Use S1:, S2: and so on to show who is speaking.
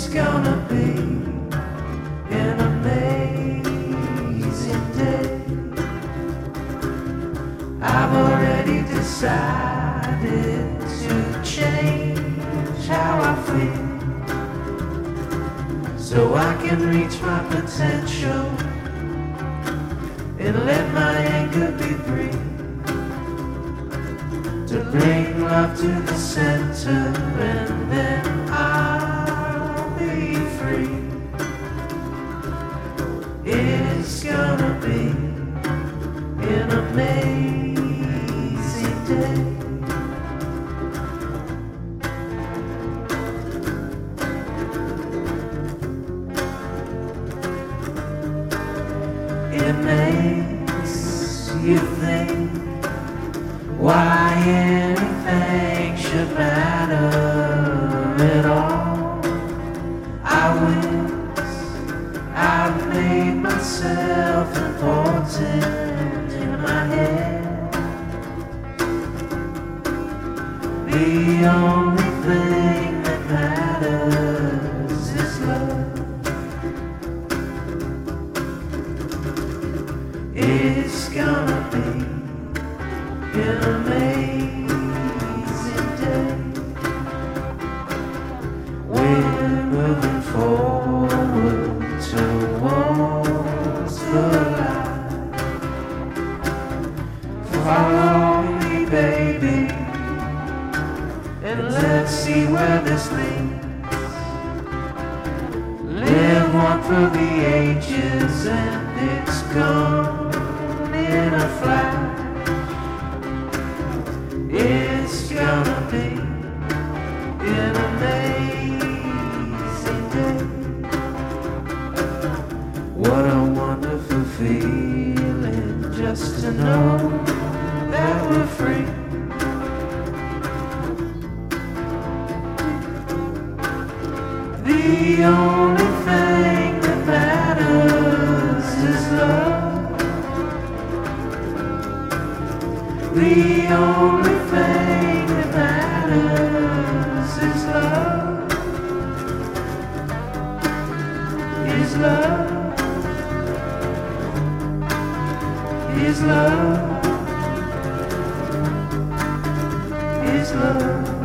S1: It's gonna be an amazing day. I've already decided to change how I feel so I can reach my potential and let my anger be free to bring love to the center and then why anything should matter at all. The only thing that matters is love. It's gonna be an amazing day. We're moving forward towards the light. Follow me, baby, and let's see where this leads. Live one for the ages, and it's gone in a flash. It's gonna be an amazing day. What a wonderful feeling just to know that we're free. Is love. Is love.